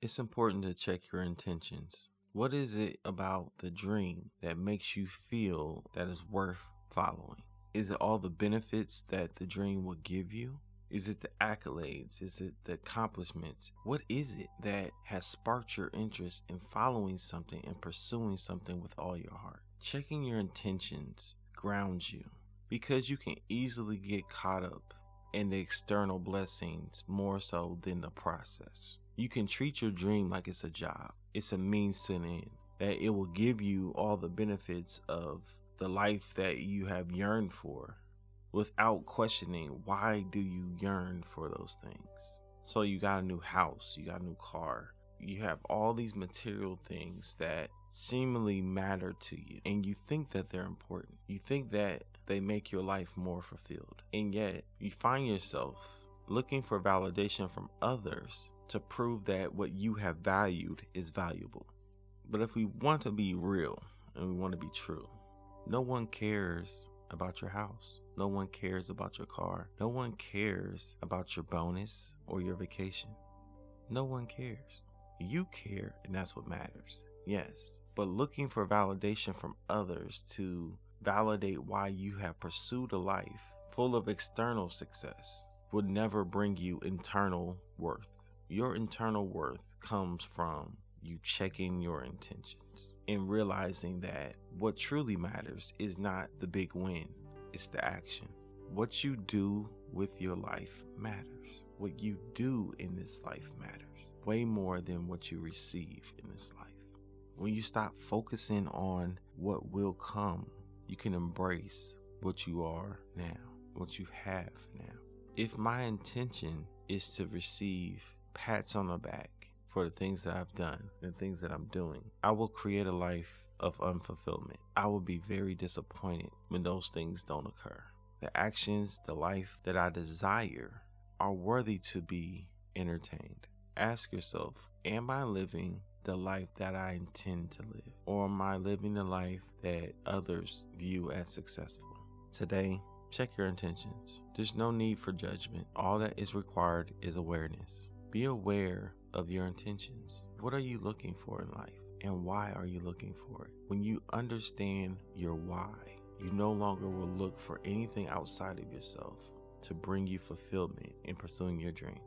It's important to check your intentions. What is it about the dream that makes you feel that is worth following? Is it all the benefits that the dream will give you? Is it the accolades? Is it the accomplishments? What is it that has sparked your interest in following something and pursuing something with all your heart? Checking your intentions grounds you because you can easily get caught up in the external blessings more so than the process. You can treat your dream like it's a job, it's a means to an end, that it will give you all the benefits of the life that you have yearned for without questioning why do you yearn for those things. So you got a new house, you got a new car, you have all these material things that seemingly matter to you and you think that they're important. You think that they make your life more fulfilled. And yet you find yourself looking for validation from others to prove that what you have valued is valuable. But if we want to be real and we want to be true, no one cares about your house. No one cares about your car. No one cares about your bonus or your vacation. No one cares. You care, and that's what matters. Yes. But looking for validation from others to validate why you have pursued a life full of external success would never bring you internal worth. Your internal worth comes from you checking your intentions and realizing that what truly matters is not the big win, it's the action. What you do with your life matters. What you do in this life matters way more than what you receive in this life. When you stop focusing on what will come, you can embrace what you are now, what you have now. If my intention is to receive pats on the back for the things that I've done and things that I'm doing, I will create a life of unfulfillment. I will be very disappointed when those things don't occur. The actions, the life that I desire are worthy to be entertained. Ask yourself, am I living the life that I intend to live? Or am I living the life that others view as successful? Today, check your intentions. There's no need for judgment. All that is required is awareness. Be aware of your intentions. What are you looking for in life? And why are you looking for it? When you understand your why, you no longer will look for anything outside of yourself to bring you fulfillment in pursuing your dreams.